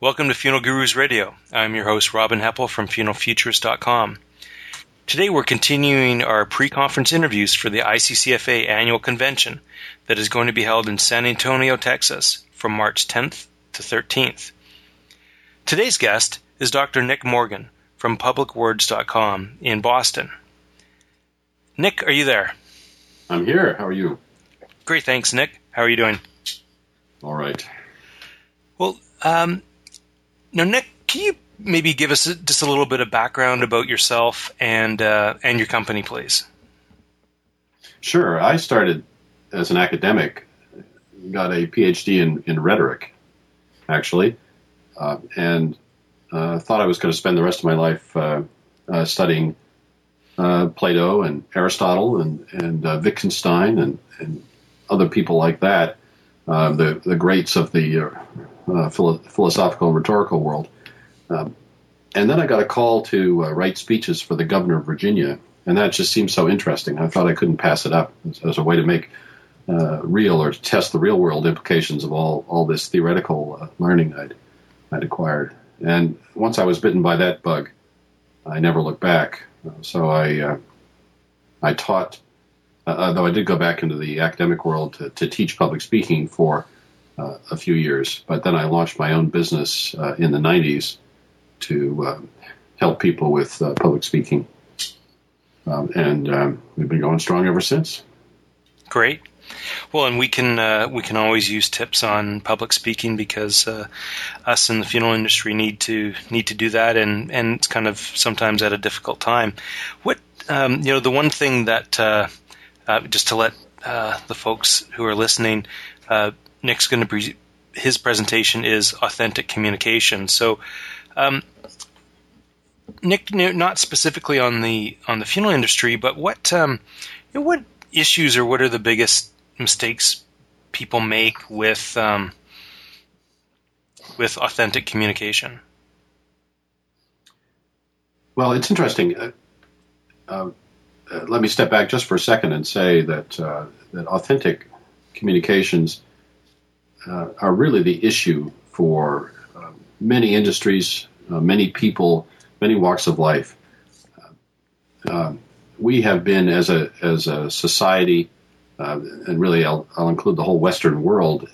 Welcome to Funeral Gurus Radio. I'm your host, Robin Heppell from funeralfuturist.com. Today we're continuing our pre-conference interviews for the ICCFA annual convention that is going to be held in San Antonio, Texas from March 10th to 13th. Today's guest is Dr. Nick Morgan from publicwords.com in Boston. Nick, are you there? I'm here. How are you? Great, thanks, Nick. How are you doing? All right. Well, um, now, Nick, can you maybe give us just a little bit of background about yourself and uh, and your company, please? Sure. I started as an academic, got a PhD in, in rhetoric, actually, uh, and uh, thought I was going to spend the rest of my life uh, uh, studying uh, Plato and Aristotle and and Wittgenstein and, and other people like that, the the greats of the uh, philo- philosophical and rhetorical world. Um, and then I got a call to uh, write speeches for the governor of Virginia, and that just seemed so interesting. I thought I couldn't pass it up as, as a way to make uh, real or test the real world implications of all all this theoretical uh, learning I'd I'd acquired. And once I was bitten by that bug, I never looked back. so I uh, I taught, uh, though I did go back into the academic world to, to teach public speaking for uh, a few years. But then I launched my own business uh, in the 90s to uh, help people with uh, public speaking. Um, and um, we've been going strong ever since. Great. Well, and we can uh, we can always use tips on public speaking because uh, us in the funeral industry need to need to do that, and, and it's kind of sometimes at a difficult time. What um, you know, the one thing that uh, uh just to let uh, the folks who are listening uh, Nick's going to pre- his presentation is authentic communication. So, um, Nick, not specifically on the on the funeral industry, but what um, what issues or what are the biggest mistakes people make with um, with authentic communication? Well, it's interesting. Uh, uh, uh, let me step back just for a second and say that uh, that authentic communications uh, are really the issue for uh, many industries, uh, many people, many walks of life. Uh, um, we have been, as a as a society, uh, and really, I'll, I'll, include the whole Western world.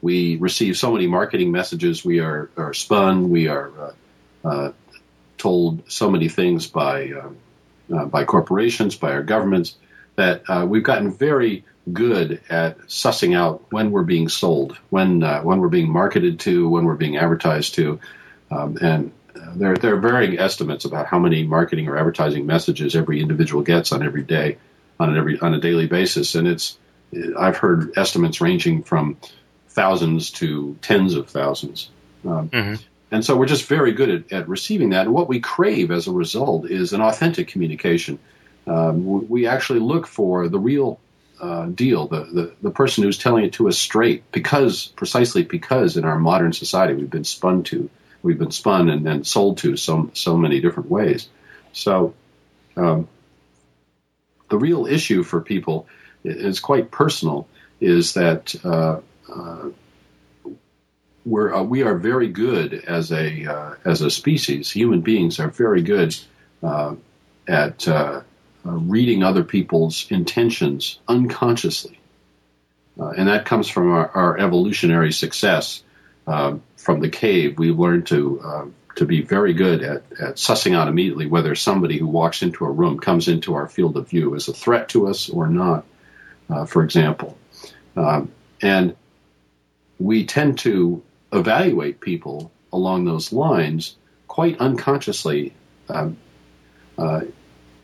We receive so many marketing messages. We are, are spun. We are told so many things by by corporations, by our governments, that we've gotten very good at sussing out when we're being sold, when uh, when we're being marketed to, when we're being advertised to, um, and uh, there there are varying estimates about how many marketing or advertising messages every individual gets on every day, on an every on a daily basis, and it's I've heard estimates ranging from thousands to tens of thousands. Um, mm-hmm. And so we're just very good at, at, receiving that. And what we crave as a result is an authentic communication. Um, we actually look for the real uh, deal, the, the, the person who's telling it to us straight, because precisely because in our modern society we've been spun to, we've been spun and then sold to so so many different ways. So um, the real issue for people is quite personal. Is that uh, uh, we're uh, we are very good as a uh, as a species. Human beings are very good uh, at uh, reading other people's intentions unconsciously. Uh, and that comes from our, our evolutionary success uh, from the cave. We learned to uh, to be very good at, at sussing out immediately whether somebody who walks into a room comes into our field of view is a threat to us or not. Uh, for example, um, and we tend to evaluate people along those lines quite unconsciously. Um, uh,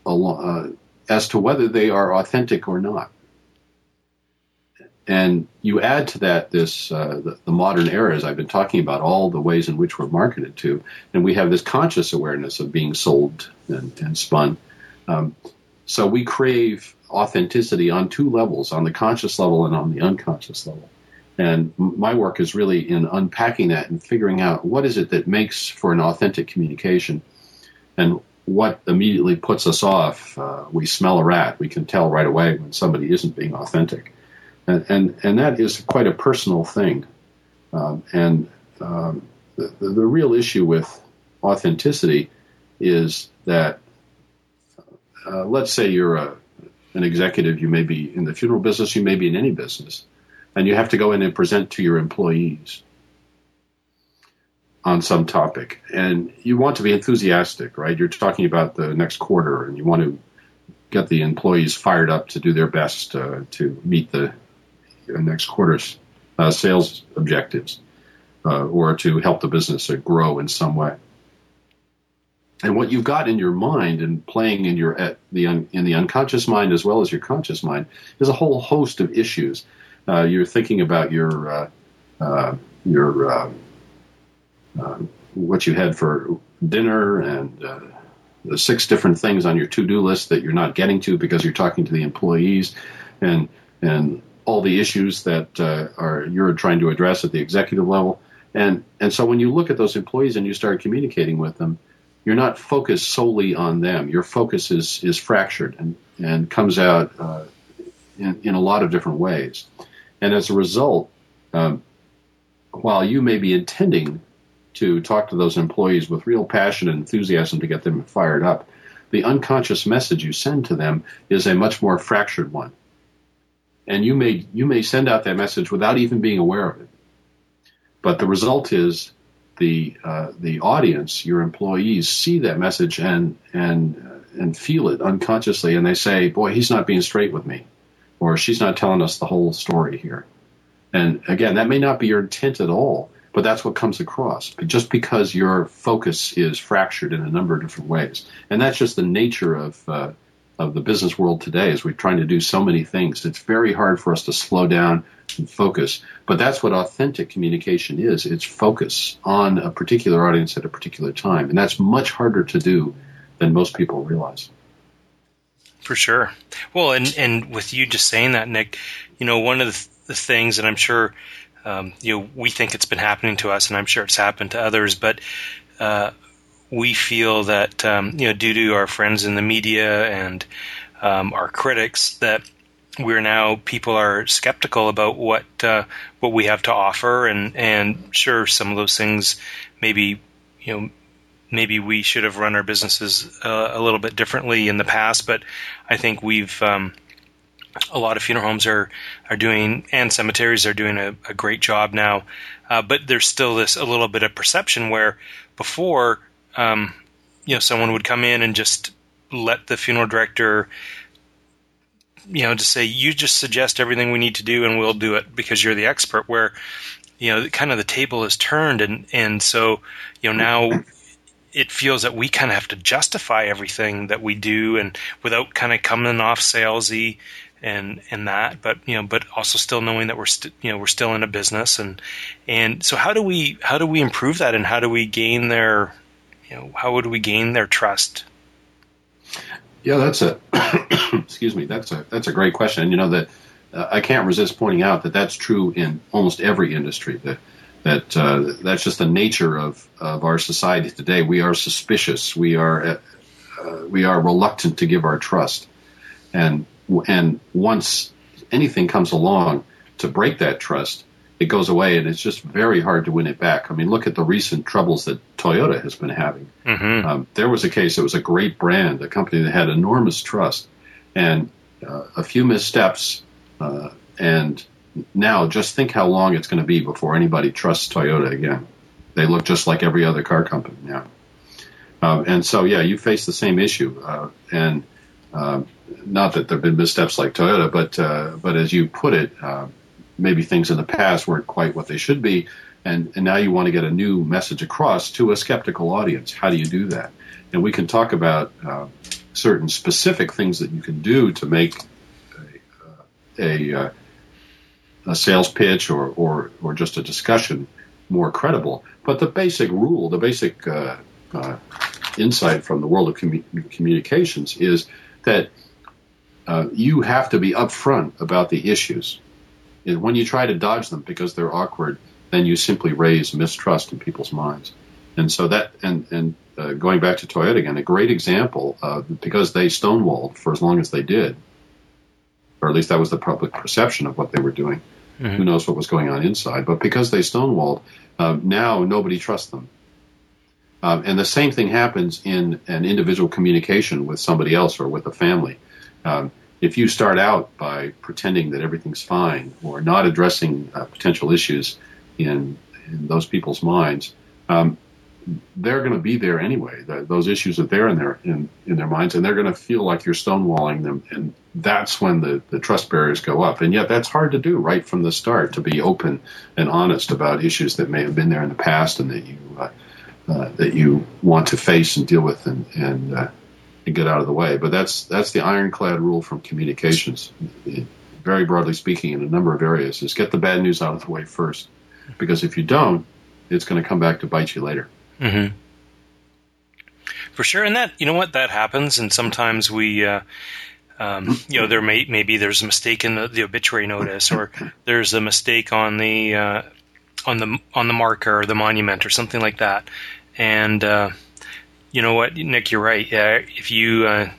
uh, as to whether they are authentic or not. And you add to that this uh, the, the, modern era, as I've been talking about, all the ways in which we're marketed to, and we have this conscious awareness of being sold and, and spun. Um, so we crave authenticity on two levels, on the conscious level and on the unconscious level. And my work is really in unpacking that and figuring out what is it that makes for an authentic communication, and what immediately puts us off. Uh, we smell a rat. We can tell right away when somebody isn't being authentic, and and, and that is quite a personal thing. Um, and um, the, the real issue with authenticity is that, uh, let's say you're a, an executive, you may be in the funeral business, you may be in any business, and you have to go in and present to your employees on some topic. And you want to be enthusiastic, right? You're talking about the next quarter, and you want to get the employees fired up to do their best uh, to meet the next quarter's uh, sales objectives uh, or to help the business grow in some way. And what you've got in your mind and playing in your at the un, in the unconscious mind as well as your conscious mind is a whole host of issues. Uh, you're thinking about your uh, uh, your um, uh, what you had for dinner and uh, the six different things on your to-do list that you're not getting to because you're talking to the employees and and all the issues that uh, are you're trying to address at the executive level and and so when you look at those employees and you start communicating with them, you're not focused solely on them. Your focus is is fractured and and comes out uh, in, in a lot of different ways. And as a result, um, while you may be intending to talk to those employees with real passion and enthusiasm to get them fired up, the unconscious message you send to them is a much more fractured one. And you may you may send out that message without even being aware of it. But the result is the uh, the audience, your employees, see that message and and uh, and feel it unconsciously, and they say, "Boy, he's not being straight with me," or "She's not telling us the whole story here." And again, that may not be your intent at all, but that's what comes across. Just because your focus is fractured in a number of different ways, and that's just the nature of uh, of the business world today is we're trying to do so many things. It's very hard for us to slow down and focus. But that's what authentic communication is. It's focus on a particular audience at a particular time. And that's much harder to do than most people realize. For sure. Well, and, and with you just saying that, Nick, you know, one of the, the things, and I'm sure, um, you know, we think it's been happening to us, and I'm sure it's happened to others, but uh, we feel that um, you know due to our friends in the media and um, our critics that we're now people are skeptical about what uh, what we have to offer and and sure some of those things maybe you know maybe we should have run our businesses uh, a little bit differently in the past but I think we've um, a lot of funeral homes are are doing and cemeteries are doing a, a great job now uh, but there's still this a little bit of perception where before um, you know, someone would come in and just let the funeral director, you know, just say, you just suggest everything we need to do and we'll do it because you're the expert. Where, you know, kind of the table is turned and, and so, you know, now it feels that we kind of have to justify everything that we do and without kind of coming off salesy and and that but you know but also still knowing that we're st- you know we're still in a business and and so how do we how do we improve that and how do we gain their you know, how would we gain their trust? Yeah, that's a excuse me. That's a that's a great question. You know that uh, I can't resist pointing out that that's true in almost every industry. That that uh, that's just the nature of of our society today. We are suspicious. We are uh, we are reluctant to give our trust, and and once anything comes along to break that trust, it goes away, and it's just very hard to win it back. I mean, look at the recent troubles that Toyota has been having. Mm-hmm. Um, there was a case; it was a great brand, a company that had enormous trust, and uh, a few missteps, uh, and now just think how long it's going to be before anybody trusts Toyota again. They look just like every other car company now, um, and so yeah, you face the same issue, uh, and um, not that there have been missteps like Toyota, but uh, but as you put it uh, maybe things in the past weren't quite what they should be, and, and now you want to get a new message across to a skeptical audience. How do you do that? And we can talk about uh, certain specific things that you can do to make a, a, uh, a sales pitch or, or, or just a discussion more credible. But the basic rule, the basic uh, uh, insight from the world of commu- communications is that uh, you have to be upfront about the issues And when you try to dodge them because they're awkward, then you simply raise mistrust in people's minds. And so that, and, and uh, going back to Toyota again, a great example, uh, because they stonewalled for as long as they did, or at least that was the public perception of what they were doing. Mm-hmm. Who knows what was going on inside? But because they stonewalled, uh, now nobody trusts them. Um, and the same thing happens in an individual communication with somebody else or with a family. Um, if you start out by pretending that everything's fine or not addressing uh, potential issues in, in those people's minds, um, they're going to be there anyway. The, those issues are there in their in, in their minds, and they're going to feel like you're stonewalling them, and that's when the, the trust barriers go up. And yet, that's hard to do right from the start to be open and honest about issues that may have been there in the past and that you uh, uh, that you want to face and deal with and and, uh, and get out of the way. But that's that's the ironclad rule from communications, very broadly speaking, in a number of areas, is get the bad news out of the way first, because if you don't, it's going to come back to bite you later. Mm-hmm. For sure, and that you know what that happens, and sometimes we. Uh, um, you know, there may maybe there's a mistake in the, the obituary notice, or there's a mistake on the uh, on the on the marker or the monument or something like that. And uh, you know what, Nick, you're right. Yeah, if you uh,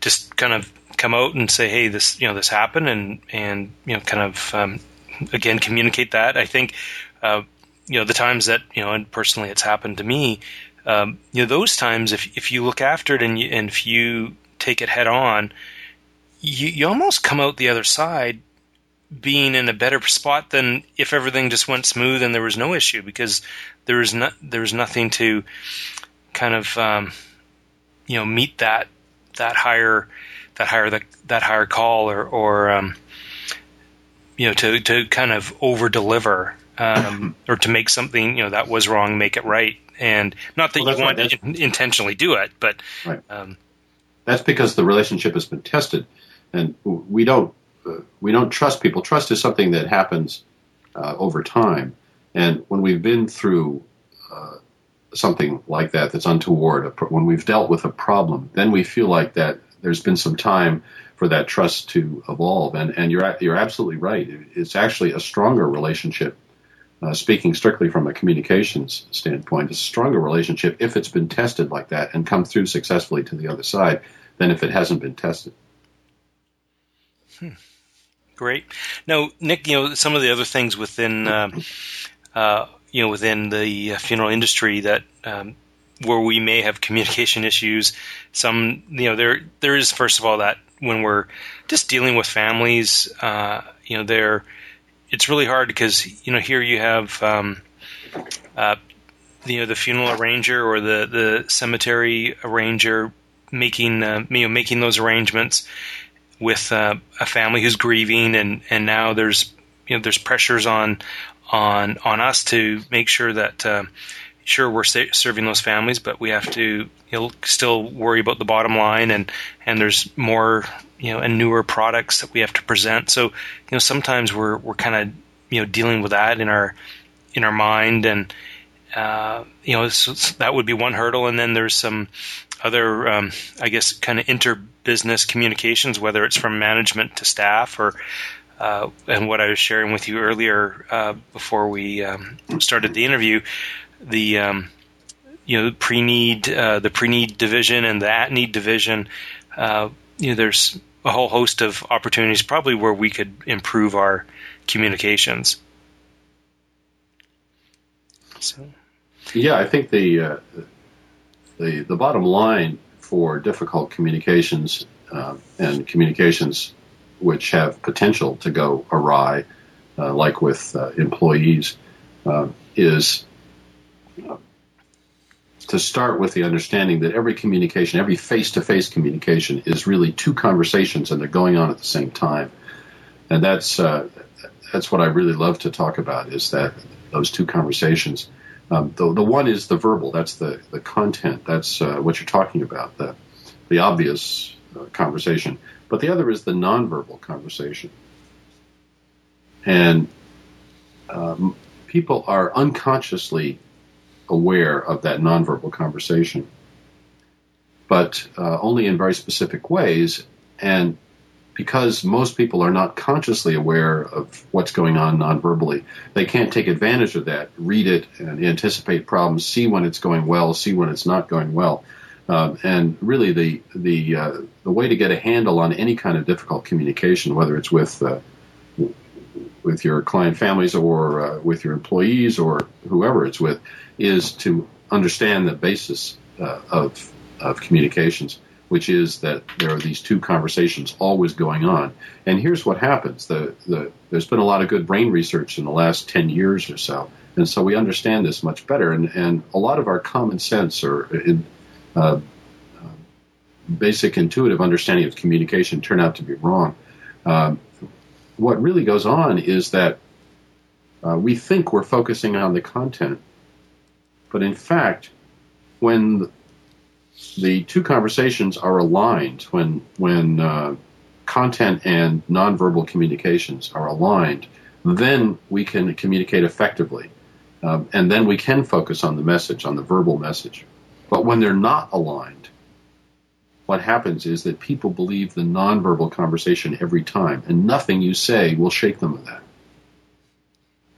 just kind of come out and say, "Hey, this you know this happened," and and you know kind of um, again communicate that. I think uh, you know the times that you know, and personally, it's happened to me. Um, you know, those times, if if you look after it and you, and if you take it head on, you, you almost come out the other side being in a better spot than if everything just went smooth and there was no issue because there was not there was nothing to kind of um, you know meet that that higher that higher that, that higher call or or um, you know to to kind of over deliver um, or to make something you know that was wrong make it right and not that well, you want right. to intentionally do it but right. Um, that's because the relationship has been tested and we don't uh, we don't trust people. Trust is something that happens uh, over time, and when we've been through uh, something like that that's untoward, when we've dealt with a problem, then we feel like that there's been some time for that trust to evolve. And and you're you're absolutely right. It's actually a stronger relationship. Uh, speaking strictly from a communications standpoint, a stronger relationship if it's been tested like that and come through successfully to the other side than if it hasn't been tested. Hmm. Great. Now, Nick, you know some of the other things within, uh, uh, you know, within the uh, funeral industry that um, where we may have communication issues. Some, you know, there there is first of all that when we're just dealing with families, uh, you know, there it's really hard because you know here you have. Um, uh, you know the funeral arranger or the, the cemetery arranger making uh, you know making those arrangements with uh, a family who's grieving, and and now there's you know there's pressures on on on us to make sure that uh, sure we're serving those families, but we have to you know still worry about the bottom line, and and there's more you know and newer products that we have to present. So you know sometimes we're we're kind of you know dealing with that in our in our mind and. Uh, you know, so that would be one hurdle, and then there's some other, um, I guess, kind of inter business communications, whether it's from management to staff or uh, and what I was sharing with you earlier uh, before we um, started the interview, the um, you know pre need uh, the pre need division and the at need division. Uh, you know, there's a whole host of opportunities probably where we could improve our communications. So. Yeah, I think the uh, the the bottom line for difficult communications uh, and communications which have potential to go awry, uh, like with uh, employees, uh, is uh, to start with the understanding that every communication, every face to face communication, is really two conversations and they're going on at the same time. And that's, uh, that's what I really love to talk about is that those two conversations. Um, the, the one is the verbal. That's the, the content. That's uh, what you're talking about, the, the obvious uh, conversation. But the other is the nonverbal conversation. And um, people are unconsciously aware of that nonverbal conversation, but uh, only in very specific ways. And because most people are not consciously aware of what's going on nonverbally, they can't take advantage of that, read it, and anticipate problems, see when it's going well, see when it's not going well. Uh, and really, the the uh, the way to get a handle on any kind of difficult communication, whether it's with uh, with your client families or uh, with your employees or whoever it's with is to understand the basis uh, of of communications, which is that there are these two conversations always going on. And here's what happens: the, the there's been a lot of good brain research in the last ten years or so, and so we understand this much better. And and a lot of our common sense or in, uh, basic intuitive understanding of communication turn out to be wrong. Um, what really goes on is that uh, we think we're focusing on the content, but in fact, when the two conversations are aligned, when when uh, content and nonverbal communications are aligned, then we can communicate effectively, um, and then we can focus on the message, on the verbal message. But when they're not aligned, what happens is that people believe the nonverbal conversation every time, and nothing you say will shake them of that.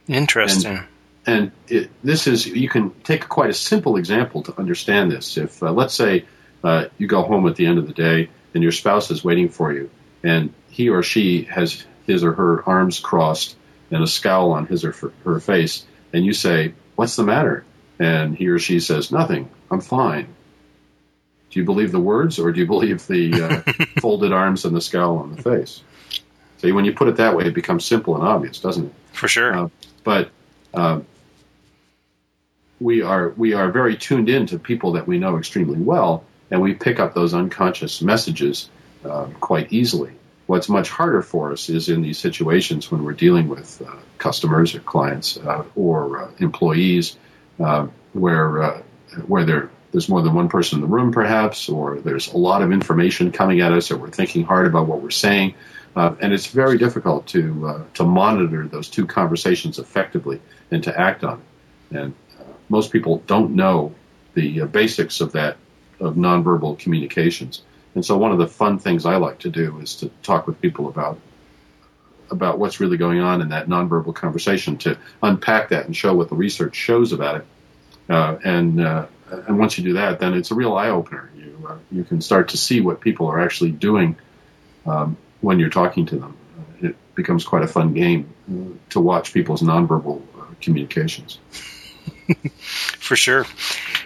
Interesting. And, and it, this is you can take quite a simple example to understand this. If uh, let's say uh, you go home at the end of the day and your spouse is waiting for you, and he or she has his or her arms crossed and a scowl on his or her face, and you say, "What's the matter?" and he or she says, "Nothing. I'm fine." Do you believe the words or do you believe the uh, folded arms and the scowl on the face? See, when you put it that way, it becomes simple and obvious, doesn't it? For sure. Uh, but uh, we are we are very tuned in to people that we know extremely well, and we pick up those unconscious messages uh, quite easily. What's much harder for us is in these situations when we're dealing with uh, customers or clients uh, or employees, where where they're there's more than one person in the room, perhaps, or there's a lot of information coming at us, or we're thinking hard about what we're saying, uh, and it's very difficult to uh, to monitor those two conversations effectively and to act on it. And uh, most people don't know the uh, basics of that of nonverbal communications. And so, one of the fun things I like to do is to talk with people about about what's really going on in that nonverbal conversation, to unpack that and show what the research shows about it, uh, and uh, and once you do that, then it's a real eye opener. You you can start to see what people are actually doing um, when you're talking to them. It becomes quite a fun game to watch people's nonverbal uh, communications. For sure.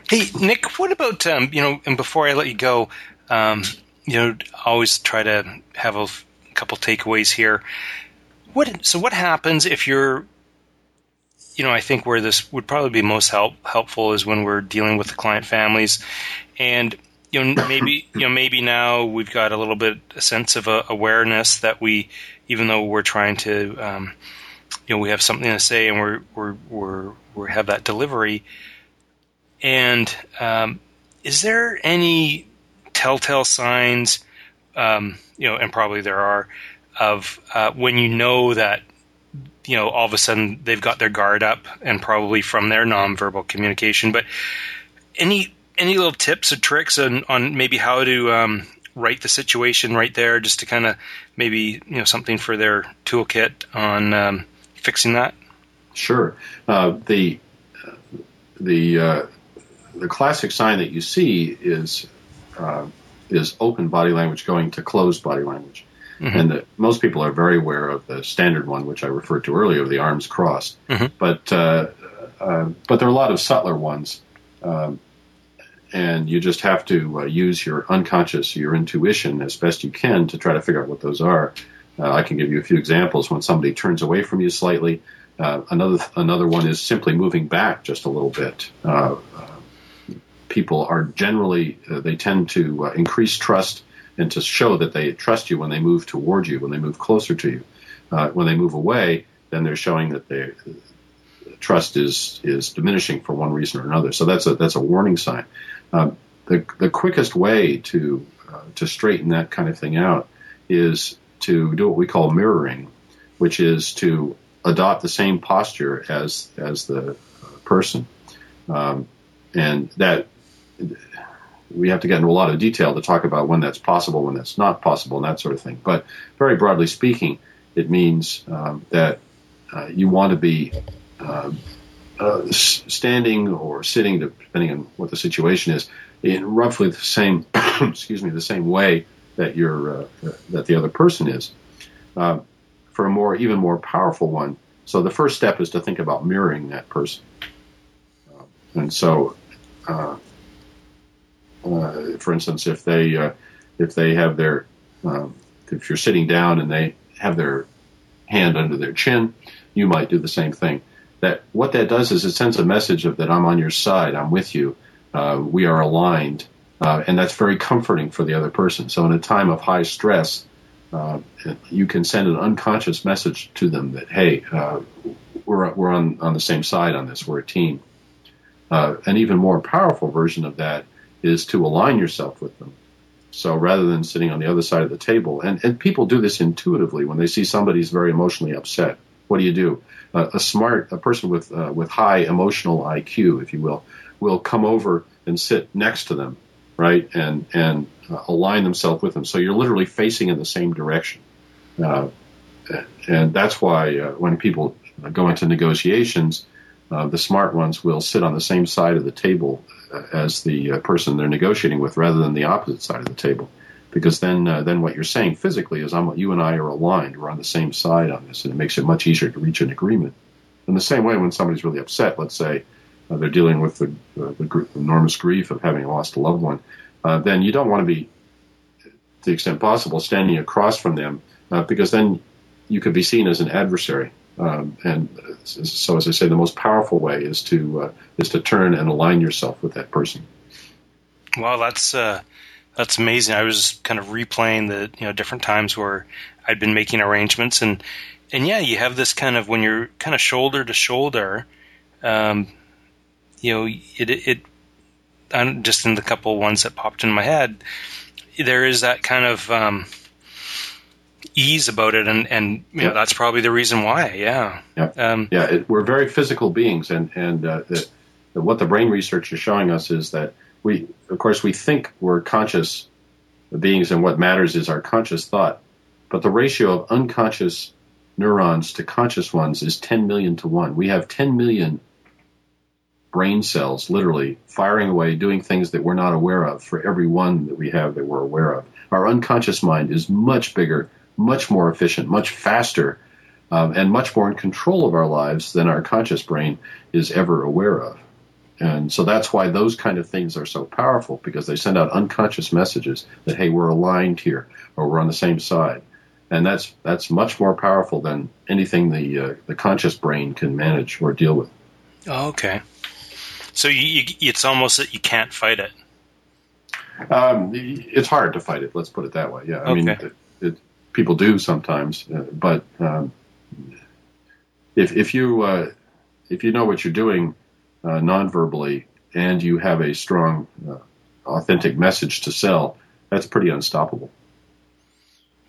Hey, Nick, what about um, you know? And before I let you go, um, you know, always try to have a couple takeaways here. What so? What happens if you're you know, I think where this would probably be most help, helpful is when we're dealing with the client families, and you know, maybe you know, maybe now we've got a little bit a sense of awareness that we, even though we're trying to, um, you know, we have something to say and we're we're we're we have that delivery, and um, is there any telltale signs, um, you know, and probably there are, of uh, when you know that you know, all of a sudden they've got their guard up and probably from their nonverbal communication. But any any little tips or tricks on, on maybe how to um, right the situation right there, just to kind of maybe you know something for their toolkit on um, fixing that. Sure. Uh, the the uh, the classic sign that you see is uh, is open body language going to closed body language. Mm-hmm. And the, most people are very aware of the standard one, which I referred to earlier, the arms crossed. Mm-hmm. But uh, uh, but there are a lot of subtler ones, um, and you just have to uh, use your unconscious, your intuition, as best you can to try to figure out what those are. Uh, I can give you a few examples. When somebody turns away from you slightly, uh, another another one is simply moving back just a little bit. Uh, people are generally they tend to increase trust and to show that they trust you when they move toward you, when they move closer to you. Uh, when they move away, then they're showing that their trust is is diminishing for one reason or another. So that's a that's a warning sign. Um, the the quickest way to uh, to straighten that kind of thing out is to do what we call mirroring, which is to adopt the same posture as as the person, um, and that we have to get into a lot of detail to talk about when that's possible, when that's not possible, and that sort of thing. But very broadly speaking, it means um, that uh, you want to be uh, uh, standing or sitting, depending on what the situation is, in roughly the same, excuse me, the same way that you're uh, that the other person is. Um, for a more even more powerful one, so the first step is to think about mirroring that person. Uh, and so, uh, uh, for instance, if they uh, if they have their um, if you're sitting down and they have their hand under their chin, you might do the same thing. That what that does is it sends a message of that I'm on your side, I'm with you, uh, we are aligned, uh, and that's very comforting for the other person. So in a time of high stress, uh, you can send an unconscious message to them that hey, uh, we're we're on on the same side on this. We're a team. Uh, an even more powerful version of that is to align yourself with them. So rather than sitting on the other side of the table, and, and people do this intuitively when they see somebody's very emotionally upset. What do you do? A smart, a person with uh, with high emotional IQ, if you will, will come over and sit next to them, right, and and uh, align themselves with them. So you're literally facing in the same direction, uh, and that's why uh, when people go into negotiations, uh, the smart ones will sit on the same side of the table uh, as the person they're negotiating with, rather than the opposite side of the table. Because then, then what you're saying physically is, I'm, you and I are aligned. We're on the same side on this, and it makes it much easier to reach an agreement. In the same way, when somebody's really upset, let's say uh, they're dealing with the, uh, the gr- enormous grief of having lost a loved one, uh, then you don't want to be, to the extent possible, standing across from them because then you could be seen as an adversary. Um, and so, as I say, the most powerful way is to uh, is to turn and align yourself with that person. Well, that's uh, that's amazing. I was kind of replaying the you know different times where I'd been making arrangements, and and yeah, you have this kind of when you're kind of shoulder to shoulder. Um, you know, it it I'm just in the couple ones that popped in my head. There is that kind of um, ease about it, and and you know that's probably the reason why. Yeah, yeah, um, yeah. It, we're very physical beings, and and uh, the, the, what the brain research is showing us is that we, of course, we think we're conscious beings, and what matters is our conscious thought. But the ratio of unconscious neurons to conscious ones is 10 million to 1. We have 10 million brain cells literally firing away, doing things that we're not aware of for every one that we have that we're aware of. Our unconscious mind is much bigger much more efficient, much faster, um, and much more in control of our lives than our conscious brain is ever aware of. And so that's why those kind of things are so powerful because they send out unconscious messages that hey, we're aligned here or we're on the same side, and that's that's much more powerful than anything the uh, the conscious brain can manage or deal with. Oh, okay. So you, you, it's almost that you can't fight it. Um, it's hard to fight it. Let's put it that way. Yeah, I okay. mean, it, it, people do sometimes. Uh, but um, if if you uh, if you know what you're doing uh, non-verbally and you have a strong, uh, authentic message to sell, that's pretty unstoppable.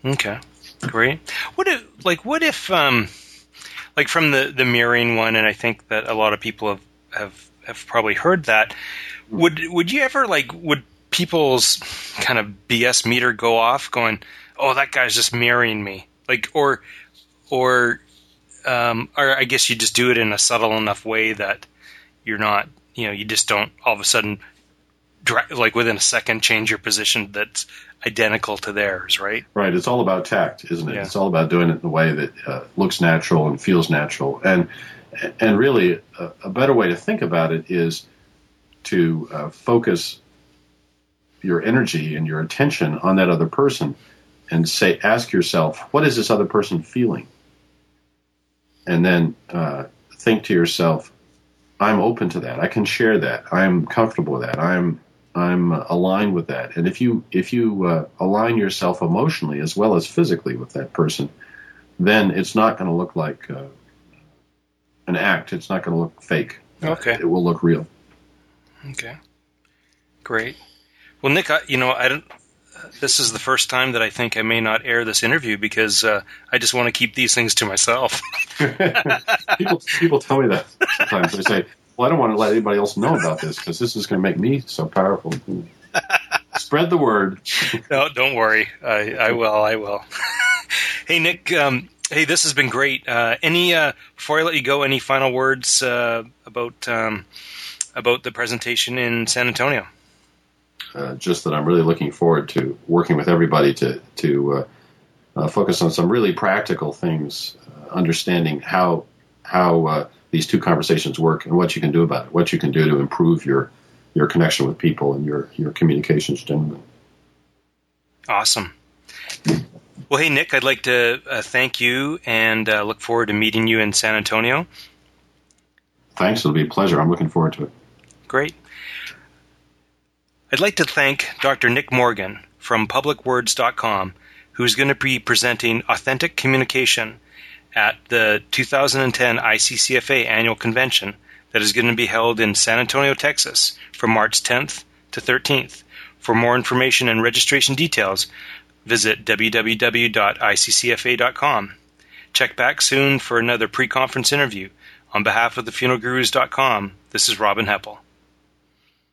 Okay, great. What if like what if um, like from the the mirroring one, and I think that a lot of people have have have probably heard that. Would would you ever like would people's kind of BS meter go off going? oh, that guy's just mirroring me, like or or um, or I guess you just do it in a subtle enough way that you're not, you know, you just don't all of a sudden, like within a second, change your position that's identical to theirs, right? Right. It's all about tact, isn't it? Yeah. It's all about doing it in a way that uh, looks natural and feels natural, and and really a, a, better way to think about it is to uh, focus your energy and your attention on that other person and say, ask yourself, what is this other person feeling? And then uh, think to yourself, I'm open to that. I can share that. I'm comfortable with that. I'm I'm aligned with that. And if you if you uh, align yourself emotionally as well as physically with that person, then it's not going to look like uh, an act. It's not going to look fake. Okay. It will look real. Okay. Great. Well, Nick, I, you know, I don't this is the first time that I think I may not air this interview because uh, I just want to keep these things to myself. people, people tell me that sometimes. They say, "Well, I don't want to let anybody else know about this because this is going to make me so powerful." Spread the word. no, don't worry. I, I will. I will. hey, Nick. Um, hey, this has been great. Uh, any uh, before I let you go, any final words uh, about um, about the presentation in San Antonio? Uh, just that I'm really looking forward to working with everybody to to uh, uh, focus on some really practical things, uh, understanding how how uh, these two conversations work and what you can do about it, what you can do to improve your your connection with people and your your communications generally. Awesome. Well, hey Nick, I'd like to uh, thank you and uh, look forward to meeting you in San Antonio. Thanks. It'll be a pleasure. I'm looking forward to it. Great. I'd like to thank Dr. Nick Morgan from publicwords.com, who's going to be presenting authentic communication at the 2010 ICCFA annual convention that is going to be held in San Antonio, Texas from March 10th to 13th. For more information and registration details, visit www.iccfa.com. Check back soon for another pre conference interview. On behalf of the funeralgurus.com, this is Robin Heppell.